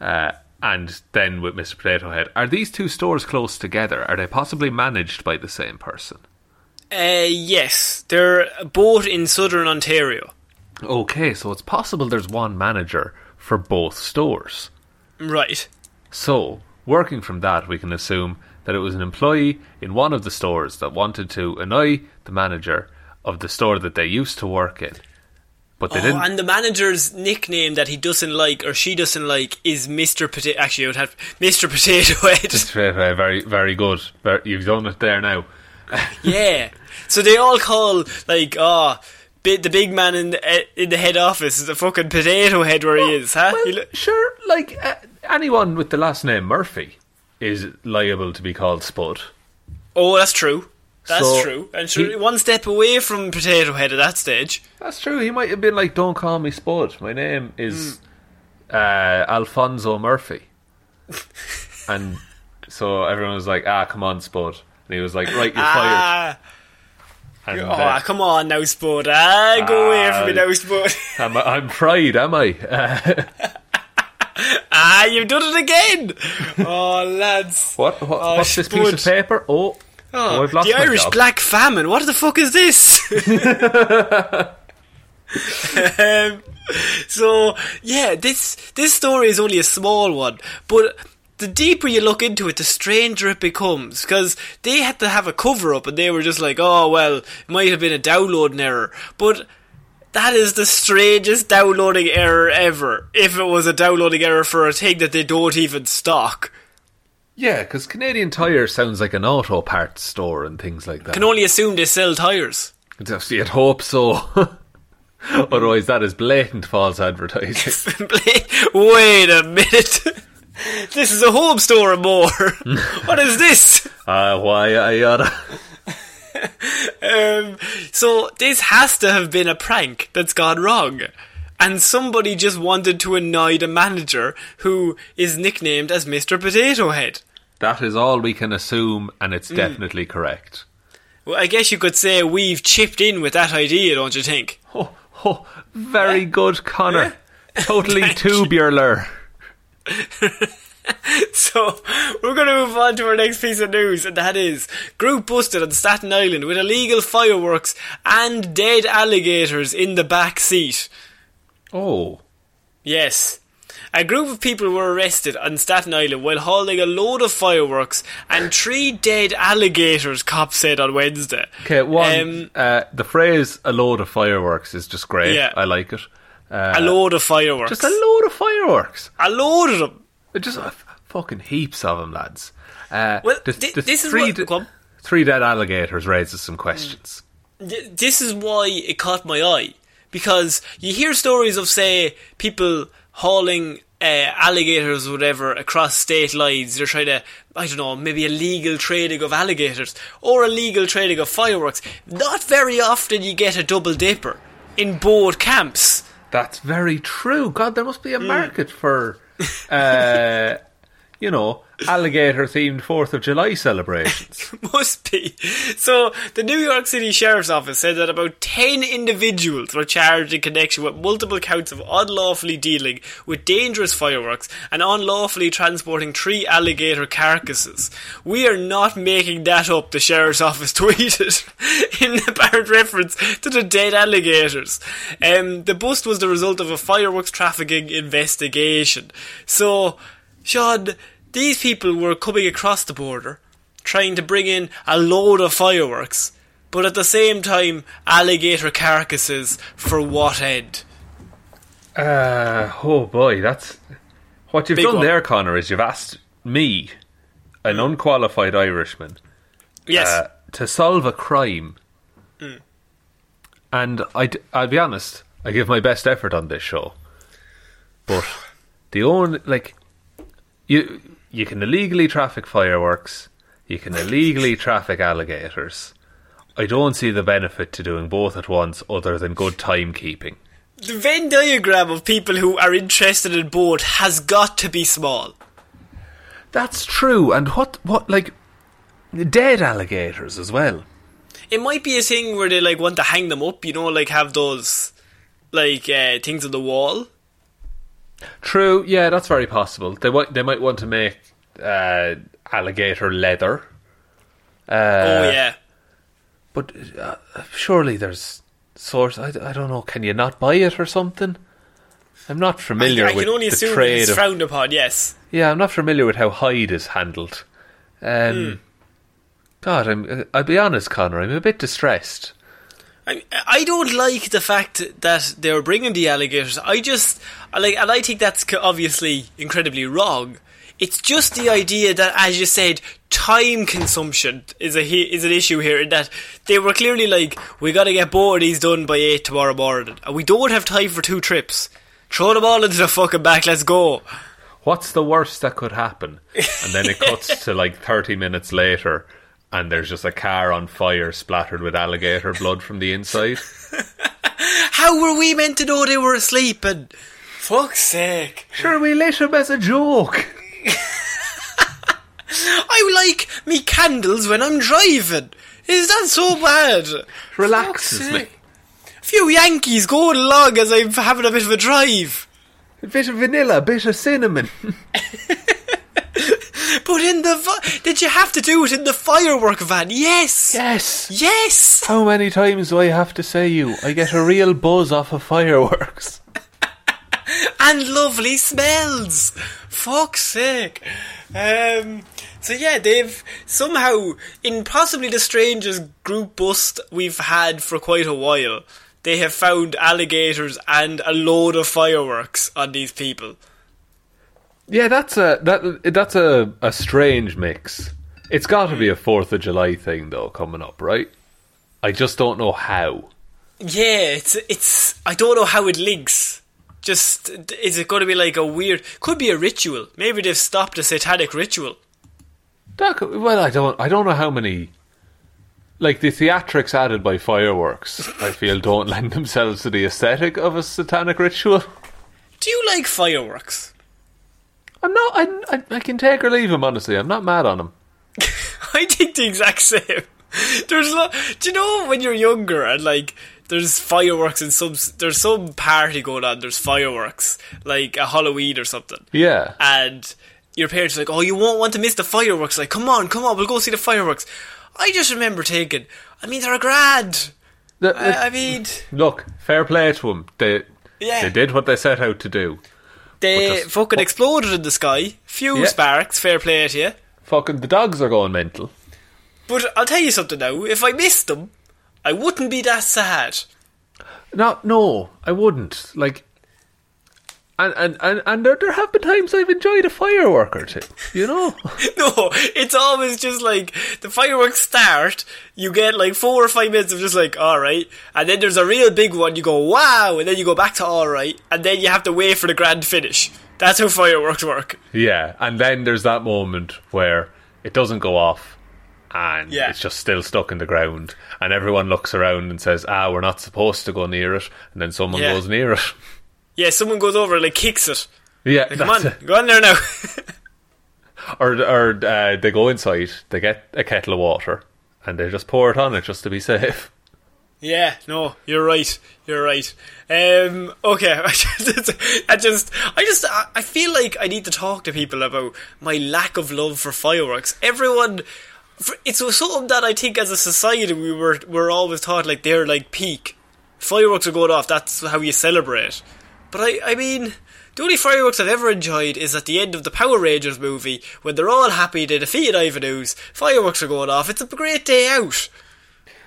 uh, and then with Mr. Potato Head. Are these two stores close together? Are they possibly managed by the same person? Uh, yes, they're both in southern Ontario. Okay, so it's possible there's one manager for both stores. Right. So, working from that, we can assume that it was an employee in one of the stores that wanted to annoy the manager of the store that they used to work in. But they Oh, didn't. and the manager's nickname that he doesn't like or she doesn't like is Mr. Potato. Actually, I would have Mr. Potato Head. Very, very, very good. You've done it there now. yeah. So they all call like, oh, bi- the big man in the, eh, in the head office is a fucking potato head where he is, huh? Well, lo- sure, like uh, anyone with the last name Murphy is liable to be called Spud. oh, that's true. That's So, true. And sure, he- one step away from potato head at that stage. That's true. He might have been like, "Don't call me Spud. My name is uh, Alfonso Murphy." and so everyone was like, "Ah, come on, Spud." And he was like, "Right, you're fired." Ah, And, oh, uh, come on now, Spud. Ah, go away from me Ah. now, Spud. I'm, I'm fried, am I? Uh, ah, you've done it again. oh, lads. what? what Oh, what's this piece of paper? Oh, oh, lost the Irish job. Black Famine. What the fuck is this? um, so yeah, this this story is only a small one, but the deeper you look into it, the stranger it becomes. Because they had to have a cover up, and they were just like, "Oh well, it might have been a downloading error," but. That is the strangest downloading error ever. If it was a downloading error for a thing that they don't even stock. Yeah, because Canadian Tire sounds like an auto parts store and things like that. Can only assume they sell tires. You'd hope so. Otherwise, that is blatant false advertising. Wait a minute. This is a home store and more. what is this? Ah, why I oughta. um, so this has to have been a prank that's gone wrong. And somebody just wanted to annoy the manager who is nicknamed as Mr. Potato Head. That is all we can assume, and it's definitely correct. Well, I guess you could say we've chipped in with that idea, don't you think? Oh, oh very good, Connor. Totally Thank you. tubular. So, we're going to move on to our next piece of news, and that is group busted on Staten Island with illegal fireworks and dead alligators in the back seat. Oh, Yes. A group of people were arrested on Staten Island while hauling a load of fireworks and three dead alligators, cops said on Wednesday. okay. One, Um, uh, the phrase "a load of fireworks" is just great. Yeah. I like it. Uh, a load of fireworks. just a load of fireworks. a load of them. Just uh, fucking heaps of them, lads. Uh, Well, the- the this is three, what- de- three dead alligators raises some questions. Th- This is why it caught my eye. Because you hear stories of, say, people hauling uh, alligators or whatever across state lines. They're trying to, I don't know, maybe illegal trading of alligators or illegal trading of fireworks. Not very often you get a double dipper in both camps. That's very true. God, there must be a Hmm. market for, uh, you know, alligator themed Fourth of July celebrations. Must be. So, the New York City Sheriff's Office said that about 10 individuals were charged in connection with multiple counts of unlawfully dealing with dangerous fireworks and unlawfully transporting three alligator carcasses. We are not making that up, the Sheriff's Office tweeted in apparent reference to the dead alligators. Um, the bust was the result of a fireworks trafficking investigation. So, Sean, these people were coming across the border, trying to bring in a load of fireworks, but at the same time, alligator carcasses for what end? Uh, oh boy, that's what you've Big done one. there, Connor. Is you've asked me, an unqualified Irishman, Yes. uh, to solve a crime, and i I'll be honest, I give my best effort on this show, but the only like you you can illegally traffic fireworks, you can illegally traffic alligators. I don't see the benefit to doing both at once, other than good timekeeping. the Venn diagram of people who are interested in both has got to be small. That's true. And what what like dead alligators as well. It might be a thing where they like want to hang them up, you know, like have those like uh, things on the wall. True. Yeah, that's very possible. They might they might want to make uh, alligator leather. Uh, oh yeah. But uh, surely there's source. I, I don't know. Can you not buy it or something? I'm not familiar I, I with can only the assume trade it's frowned upon, yes. yeah, I'm not familiar with how hide is handled. Um, Hmm. God, I'm. uh, I'll be honest, Connor. I'm a bit distressed. I, I don't like the fact that they're bringing the alligators. I just I like, and I think that's obviously incredibly wrong. It's just the idea that, as you said, time consumption is a he- is an issue here. In that they were clearly like, we got to get both of these done by eight tomorrow morning, and we don't have time for two trips. Throw them all into the fucking back. Let's go. what's the worst that could happen? And then it cuts to like 30 minutes later, and there's just a car on fire splattered with alligator blood from the inside. How were we meant to know they were asleep? And fuck's sake. Sure, we lit him as a joke. I like me candles when I'm driving. Is that so bad? Relaxes me. A few Yankees going along as I'm having a bit of a drive. A bit of vanilla, a bit of cinnamon. But in the vi- did you have to do it in the firework van? Yes. yes. Yes. How many times do I have to say you? I get a real buzz off of fireworks. And lovely smells. Fuck's sake. Um. So yeah, they've somehow, in possibly the strangest group bust we've had for quite a while, they have found alligators and a load of fireworks on these people. Yeah, that's a that that's a, a strange mix. It's got to be a Fourth of July thing though coming up, right? I just don't know how. Yeah, it's it's. I don't know how it links. Just is it going to be like a weird? Could be a ritual. Maybe they've stopped a satanic ritual. That could- well, I don't I don't know how many. like the theatrics added by fireworks, I feel don't lend themselves to the aesthetic of a satanic ritual. Do you like fireworks? I'm not. I, I, I can take or leave him. Honestly, I'm not mad on him. I think the exact same. There's lo- do you know when you're younger and like there's fireworks and some there's some party going on. There's fireworks like a Halloween or something. Yeah. and your parents are like, "Oh, you won't want to miss the fireworks." Like, come on, come on, we'll go see the fireworks. I just remember thinking, I mean, they're grand. The- I, I mean, look, fair play to them. They Yeah. they did what they set out to do. They fucking exploded in the sky. Few Yeah. sparks. Fair play to you. Fucking the dogs are going mental. But I'll tell you something now. If I missed them, I wouldn't be that sad. No, no, I wouldn't. Like, and and and, and there, there have been times I've enjoyed a firework or two. You know, No, it's always just like the fireworks start, you get like four or five minutes of just like, alright, and then there's a real big one, you go, wow, and then you go back to alright, and then you have to wait for the grand finish. That's how fireworks work. yeah. And then there's that moment where it doesn't go off, and Yeah. it's just still stuck in the ground, and everyone looks around and says, "Ah, we're not supposed to go near it," and then someone Yeah. goes near it. Yeah, someone goes over and like kicks it. Yeah, Like, come on, it. go on there now. Or or uh, they go inside, they get a kettle of water, and they just pour it on it just to be safe. yeah, no, you're right. You're right. Um, okay, I just, I just, I just, I feel like I need to talk to people about my lack of love for fireworks. Everyone, it's something that I think as a society we were we're always taught like they're like peak. Fireworks are going off. That's how you celebrate. But I, I mean. The only fireworks I've ever enjoyed is at the end of the Power Rangers movie when they're all happy they defeated Ivan Ooze. Fireworks are going off. It's a great day out.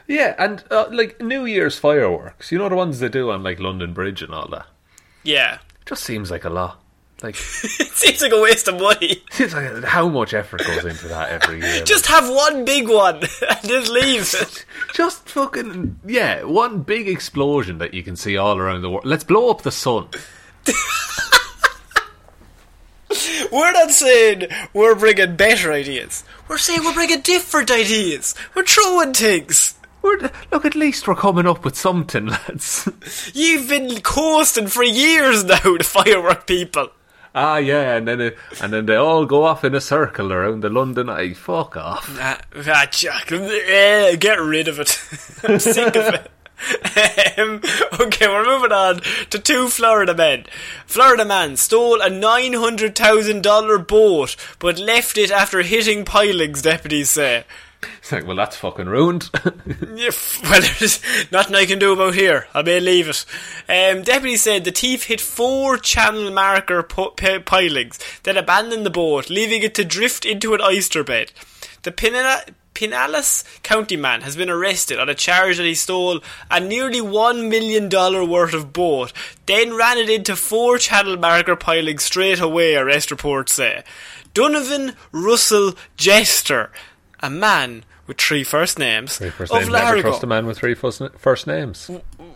Yeah, and uh, like New Year's fireworks, you know the ones they do on like London Bridge and all that. Yeah. Just seems like a lot. Like, It seems like a waste of money. like how much effort goes into that every year. Just have one big one and just leave it. just fucking yeah, one big explosion that you can see all around the world. Let's blow up the sun. We're not saying we're bringing better ideas. We're saying we're bringing different ideas. We're throwing things. We're, look, at least we're coming up with something, lads. You've been coasting for years now, the firework people. Ah, yeah, and then it, and then they all go off in a circle around the London Eye. Fuck off. Ah, ah, Jack, eh, get rid of it. I'm sick of it. Um, okay, we're moving on to two Florida men. Florida man stole a nine hundred thousand dollar boat, but left it after hitting pilings. Deputies say. It's like, well, that's fucking ruined. Yeah, well, there's nothing I can do about here. I may leave it. Um, deputies said the thief hit four channel marker p- pilings, then abandoned the boat, leaving it to drift into an oyster bed. The Pinella- Pinellas County man has been arrested on a charge that he stole a nearly one million dollar worth of boat, then ran it into four channel marker pilings straight away. Arrest reports say. Donovan Russell Jester, a man with three first names, Three first of. Never Largo, trust a man with three first, first names.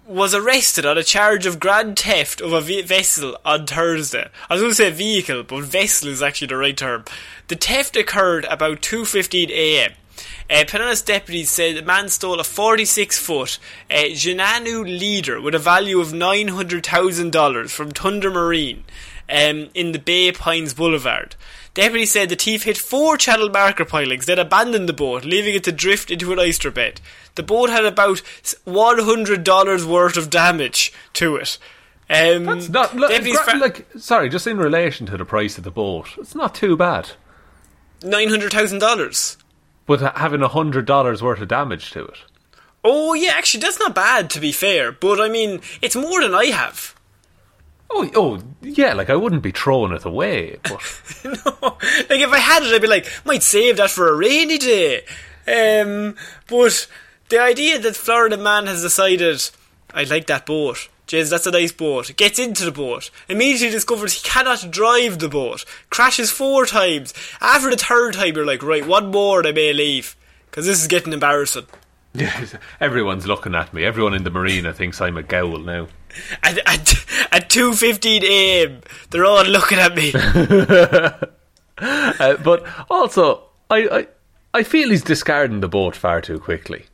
was arrested on a charge of grand theft of a ve- vessel on Thursday. I was going to say vehicle, but vessel is actually the right term. The theft occurred about 2.15 a.m. Uh, Pinellas deputies said the man stole a 46 foot uh, Jeanneau leader with a value of $900,000 from Thunder Marine um, in the Bay Pines Boulevard. Deputies said the thief hit four channel marker pilings, then abandoned the boat, leaving it to drift into an oyster bed. The boat had about $100 worth of damage to it. Um, That's not look, deputies gra- fa- like sorry, just in relation to the price of the boat, it's not too bad. $900,000. But having a hundred dollars worth of damage to it, Oh, yeah, actually, that's not bad, to be fair. But, I mean, it's more than I have. Oh, oh, yeah, like I wouldn't be throwing it away. But no. Like, if I had it, I'd be like, might save that for a rainy day. Um, but the idea that Florida man has decided, I like that boat. Jez, that's a nice boat. Gets into the boat. Immediately discovers he cannot drive the boat. Crashes four times. After the third time, you're like, right, one more and I may leave. Because this is getting embarrassing. everyone's looking at me. Everyone in the marina thinks I'm a gowl now. At, at, at 2.15 a.m., they're all looking at me. Uh, but also, I, I, I feel he's discarding the boat far too quickly.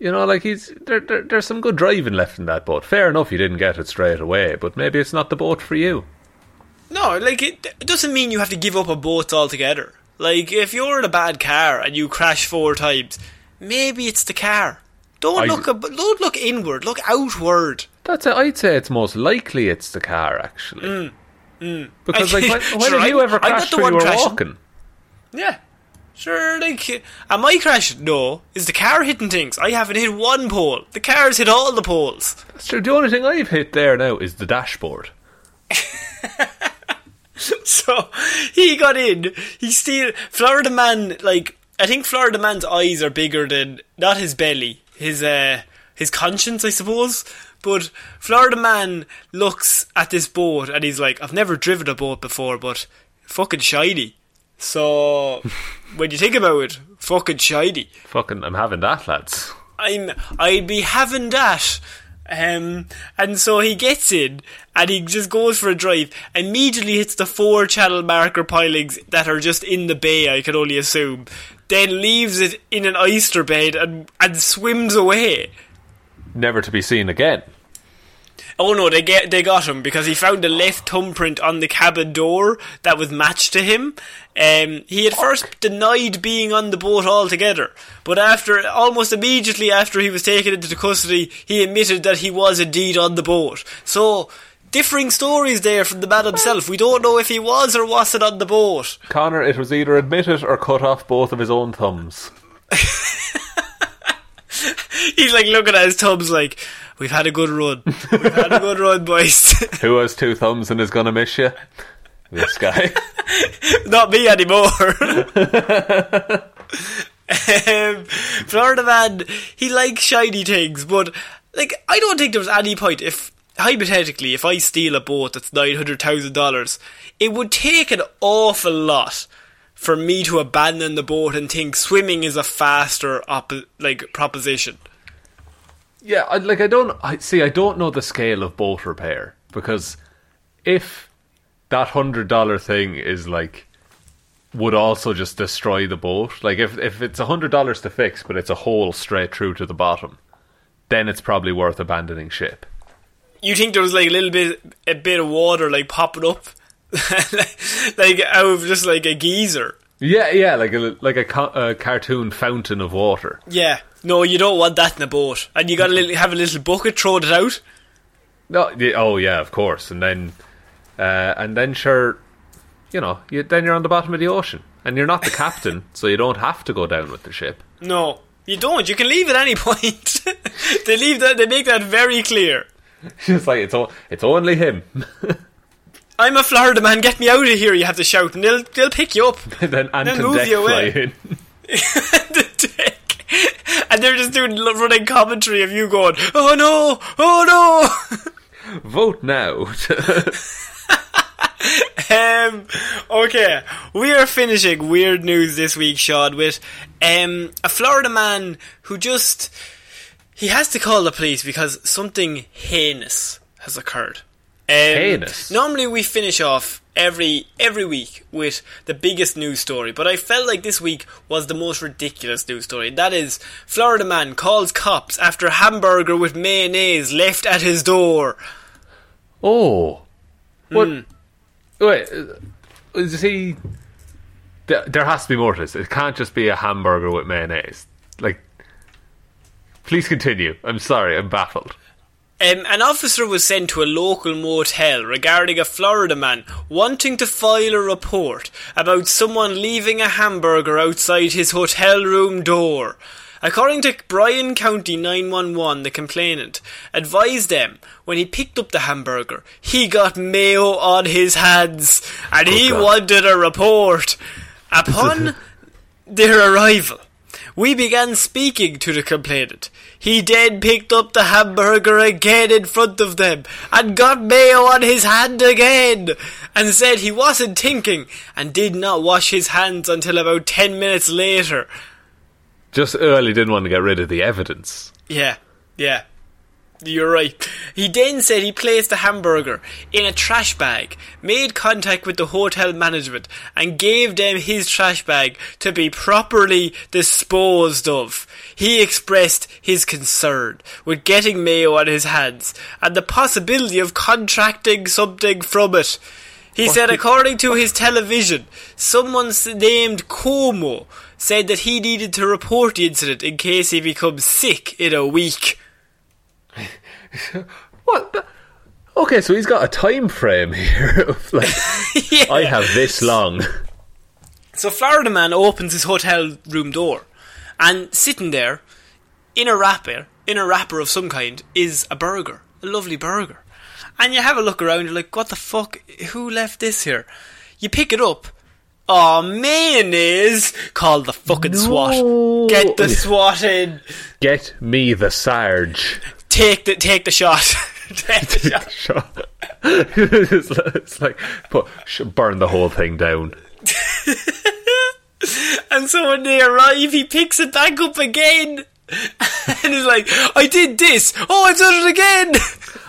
You know, like he's there, there. There's some good driving left in that boat. Fair enough, you didn't get it straight away, but maybe it's not the boat for you. No, like it, it doesn't mean you have to give up a boat altogether. Like if you're in a bad car and you crash four times, maybe it's the car. Don't I- look ab- don't look inward, look outward. That's it. I'd say it's most likely it's the car actually. Mm, mm. Because I- like when, when Sure, have you ever crashed the when one you were crashing. walking? Yeah. Sure, like, am I crashing? No. Is the car hitting things? I haven't hit one pole. The car's hit all the poles. That's true. The only thing I've hit there now is the dashboard. So, he got in. He still, Florida man, like, I think Florida man's eyes are bigger than, not his belly, his, uh, his conscience, I suppose. But Florida man looks at this boat and he's like, I've never driven a boat before, but fucking shiny. So, when you think about it, fucking shiny. Fucking, I'm having that, lads. I'm I'd be having that. Um, and so he gets in and he just goes for a drive. Immediately hits the four channel marker pilings that are just in the bay, I can only assume. Then leaves it in an oyster bed and, and swims away. Never to be seen again. Oh no, they get they got him because he found a left thumbprint on the cabin door that was matched to him. Um, he at first denied being on the boat altogether, but after almost immediately after he was taken into custody, he admitted that he was indeed on the boat. So differing stories there from the man himself. We don't know if he was or wasn't on the boat. Connor, it was either admitted or cut off both of his own thumbs. He's like looking at his thumbs like, "We've had a good run. We've had a good run, boys." Who has two thumbs and is gonna miss you? This guy. Not me anymore. um, Florida man, he likes shiny things, but like I don't think there was any point if hypothetically if I steal a boat that's nine hundred thousand dollars, it would take an awful lot for me to abandon the boat and think swimming is a faster op- like proposition. Yeah, I, like I don't I see. I don't know the scale of boat repair because if that hundred dollar thing is like would also just destroy the boat. Like if if it's a hundred dollars to fix, but it's a hole straight through to the bottom, then it's probably worth abandoning ship. You think there was like a little bit a bit of water like popping up, like out of just like a geyser. Yeah, yeah, like a like a, co- a cartoon fountain of water. Yeah. No, you don't want that in a boat. And you gotta little, have a little bucket, throw it out. No, oh yeah, of course, and then uh, and then sure, you know, you, then you're on the bottom of the ocean, and you're not the captain, so you don't have to go down with the ship. No, you don't. You can leave at any point. they leave that. They make that very clear. It's like it's o- it's only him. I'm a Florida man. Get me out of here. You have to shout, and they'll they'll pick you up. then They'll move Deck you away. the deck. And they're just doing running commentary of you going, "Oh no, oh no." Vote now. Um, okay, we are finishing weird news this week, Sean, with um, a Florida man who just he has to call the police because something heinous has occurred. Um, Heinous? Normally, we finish off every every week with the biggest news story, but I felt like this week was the most ridiculous news story. That is, Florida man calls cops after hamburger with mayonnaise left at his door. oh, what? Hmm. Wait, uh, is he? There, there has to be more to this. It can't just be a hamburger with mayonnaise. Like, please continue. I'm sorry, I'm baffled. Um, an officer was sent to a local motel regarding a Florida man wanting to file a report about someone leaving a hamburger outside his hotel room door. According to Bryan County 911, the complainant advised them when he picked up the hamburger, he got mayo on his hands and he God. wanted a report. Upon their arrival, we began speaking to the complainant. He then picked up the hamburger again in front of them and got mayo on his hand again and said he wasn't thinking and did not wash his hands until about 10 minutes later. Just early didn't want to get rid of the evidence. Yeah, yeah. You're right. He then said he placed the hamburger in a trash bag, made contact with the hotel management, and gave them his trash bag to be properly disposed of. He expressed his concern with getting mayo on his hands and the possibility of contracting something from it. He said, according to his television, someone named Como said that he needed to report the incident in case he becomes sick in a week. What? the- Okay, so he's got a time frame here of like Yeah. I have this long. So Florida man opens his hotel room door, and sitting there, in a wrapper, in a wrapper of some kind, is a burger, a lovely burger. And you have a look around, you're like, what the fuck? Who left this here? You pick it up. Oh, mayonnaise! Call the fucking No. SWAT. Get the SWAT in. Get me the Sarge. Take the take the shot. take the shot. It's, like- it's like put, burn the whole thing down. And so when they arrive, he picks it back up again. And he's like, I did this. Oh, I've done it again.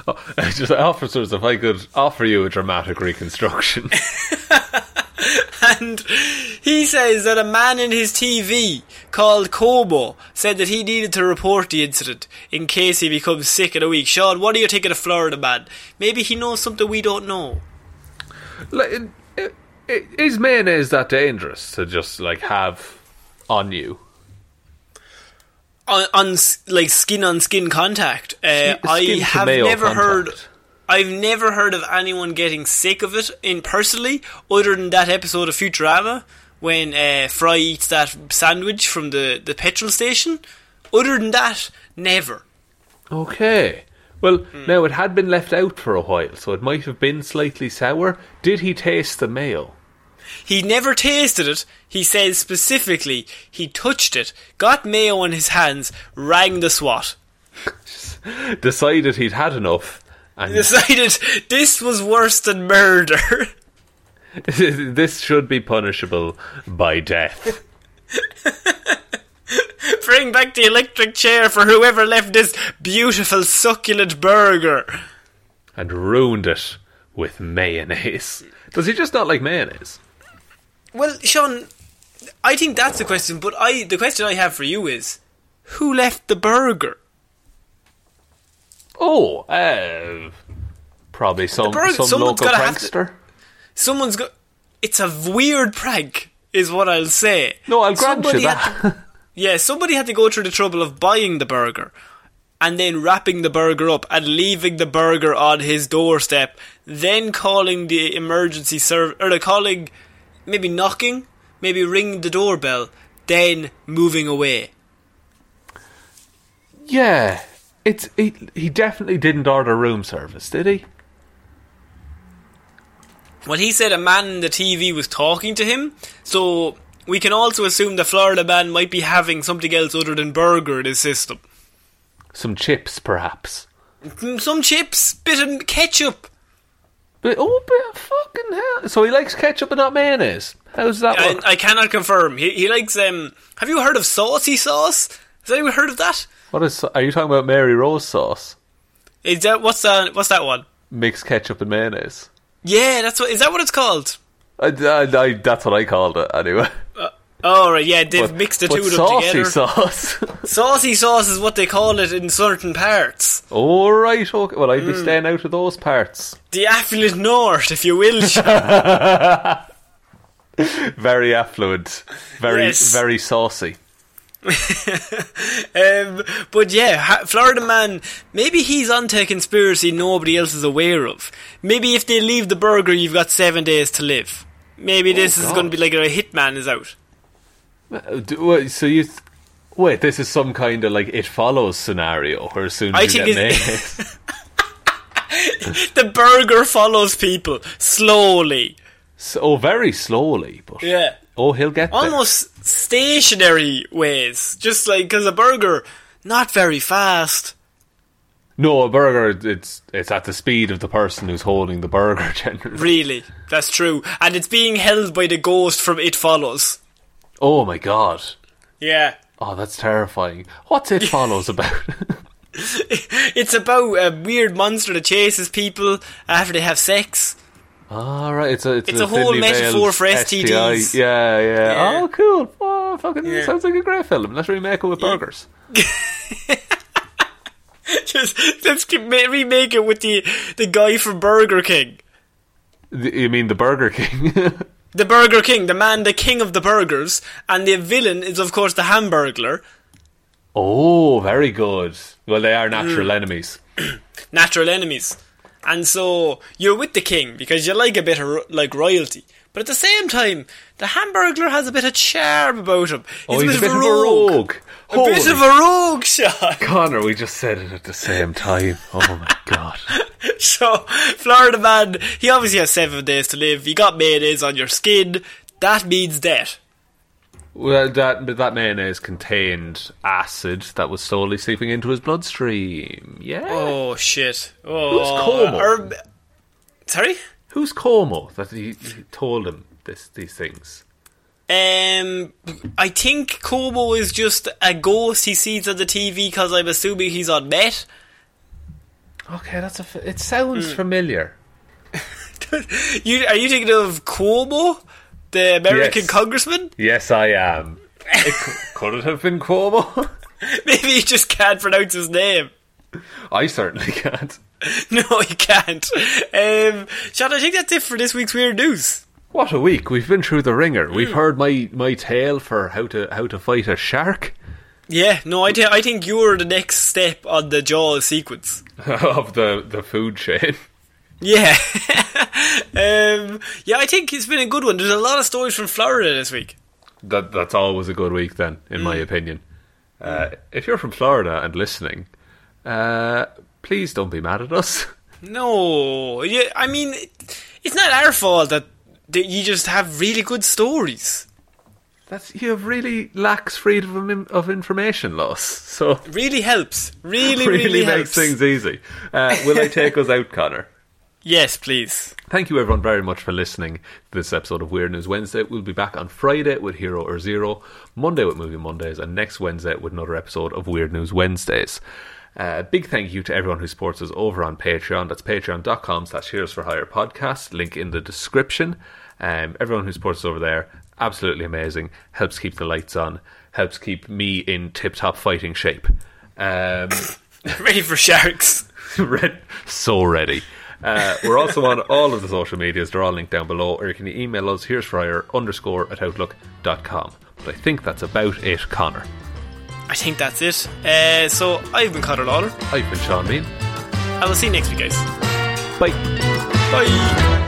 Oh, just officers, if I could offer you a dramatic reconstruction. And he says that a man in his TV called Como said that he needed to report the incident in case he becomes sick in a week. Sean, what do you think of the Florida man? Maybe he knows something we don't know. like, is mayonnaise that dangerous to just like have on you? On, on like skin on skin contact. Uh, Skin- I have never heard. I've never heard of anyone getting sick of it in personally, other than that episode of Futurama when uh, Fry eats that sandwich from the, the petrol station. Other than that, never. Okay. Well, now it had been left out for a while, so it might have been slightly sour. Did he taste the mayo? He never tasted it. He says specifically he touched it, got mayo on his hands, rang the SWAT. Decided he'd had enough, and Decided this was worse than murder. this should be punishable by death. Bring back the electric chair for whoever left this beautiful succulent burger. And ruined it with mayonnaise. Does he just not like mayonnaise? Well, Sean, I think that's the question, but I the question I have for you is who left the burger? Oh, uh, probably some some local prankster. Someone's got it's a weird prank, is what I'll say. No, I'll grant you Somebody had that. Yeah, somebody had to go through the trouble of buying the burger and then wrapping the burger up and leaving the burger on his doorstep, then calling the emergency service or calling, maybe knocking, maybe ringing the doorbell, then moving away. yeah, it's he, he definitely didn't order room service, did he? Well, he said a man in the TV was talking to him, so we can also assume the Florida man might be having something else other than burger in his system. Some chips, perhaps. Mm, Some chips, bit of ketchup. But oh, but fucking hell! So he likes ketchup and not mayonnaise. How's that I, work? I cannot confirm. He, he likes. Um, have you heard of saucy sauce? Has anyone heard of that? What is? Are you talking about Marie Rose sauce? Is that what's that? What's that one? Mixed ketchup and mayonnaise. Yeah, that's what. Is that what it's called? I, I, I- that's what I called it anyway. Oh right, yeah, they've But- mixed the two of them saucy together. sauce. saucy sauce is what they call it in certain parts. All right, okay. Well, I'd be Mm. staying out of those parts. The affluent north, if you will. Very affluent, very Yes. very saucy. um, but yeah, Florida man, maybe he's onto a conspiracy nobody else is aware of. Maybe if they leave the burger, you've got seven days to live. Maybe this is going to be like a hitman is out. Uh, wait, So you th- wait? This is some kind of like it follows scenario, where as soon as I you think get it's- The burger follows people slowly. so, oh, very slowly, but Yeah. Oh, he'll get there. Almost stationary ways. Just like, because a burger, not very fast. No, a burger. It's it's at the speed of the person who's holding the burger. Generally. Really. That's true. And it's being held by the ghost from It Follows. Oh my god. Yeah. Oh, that's terrifying. What's it follows about? it's about a weird monster that chases people after they have sex. All right, it's a it's, It's a whole metaphor for STI. STDs. Yeah, yeah, Yeah. Oh, cool. Oh, fucking Yeah. sounds like a great film. Let's remake it with burgers. Just let's remake it with the the guy from Burger King. The- you mean the Burger King? The Burger King, the man, the king of the burgers, and the villain is of course the Hamburglar. oh, very good. Well, they are Mm. natural enemies. natural enemies. And so you're with the king because you like a bit of like royalty. But at the same time, the Hamburglar has a bit of charm about him. Oh, he's a bit of a rogue. A bit Holy of a rogue, Sean. Connor, we just said it at the same time. Oh my god. So, Florida man, he obviously has seven days to live. You got mayonnaise on your skin. That means death. Well, that that mayonnaise contained acid that was slowly seeping into his bloodstream. Yeah. Oh shit. Oh, Who's Como? or- sorry. Who's Como that he, he told him this these things? Um, I think Como is just a ghost he sees on the TV because I'm assuming he's on Met. Okay, that's a. f- It sounds familiar. You are you thinking of Cuomo, the American Yes. congressman? Yes, I am. It c- could it have been Cuomo? Maybe he just can't pronounce his name. I certainly can't. No, he can't. Um, Sean, I think that's it for this week's weird news. What a week! We've been through the ringer. We've heard my my tale for how to how to fight a shark Yeah, no, I, thi- I think you're the next step on the Jaws sequence. of the the food chain. Yeah. um, yeah, I think it's been a good one. There's a lot of stories from Florida this week. That that's always a good week, then, in my opinion. Uh, if you're from Florida and listening, uh, please don't be mad at us. No, yeah, I mean, it's not our fault that, that you just have really good stories. That's you have really lax freedom of, of information loss. So Really helps. Really, really, really, makes helps. things easy. Uh, will I take us out, Connor? Yes, please. Thank you everyone very much for listening to this episode of Weird News Wednesday. We'll be back on Friday with Hero or Zero, Monday with Movie Mondays, and next Wednesday with another episode of Weird News Wednesdays. Uh, big thank you to everyone who supports us over on Patreon. That's patreon.com slash Heroes for Hire podcast. Link in the description. Um, everyone who supports us over there, absolutely amazing. Helps keep the lights on. Helps keep me in tip-top fighting shape. Um, Ready for sharks. Red, so ready. Uh, we're also on all of the social medias. They're all linked down below. Or you can email us, here's fryer underscore at outlook.com. But I think that's about it, Connor. I think that's it. Uh, so, I've been Conor Lawler. I've been Sean Mean. I will see you next week, guys. Bye. Bye.